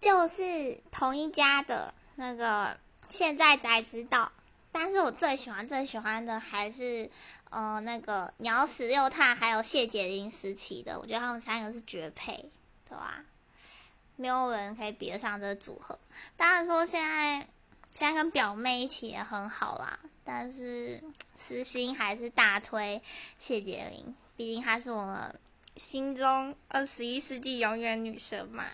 就是同一家的那个，现在才知道。但是我最喜欢最喜欢的还是，呃，那个鸟屎六探还有谢洁玲时期的，我觉得他们三个是绝配，对吧？没有人可以比得上这个组合。当然说现在现在跟表妹一起也很好啦，但是私心还是大推谢洁玲，毕竟她是我们心中二十一世纪永远女神嘛。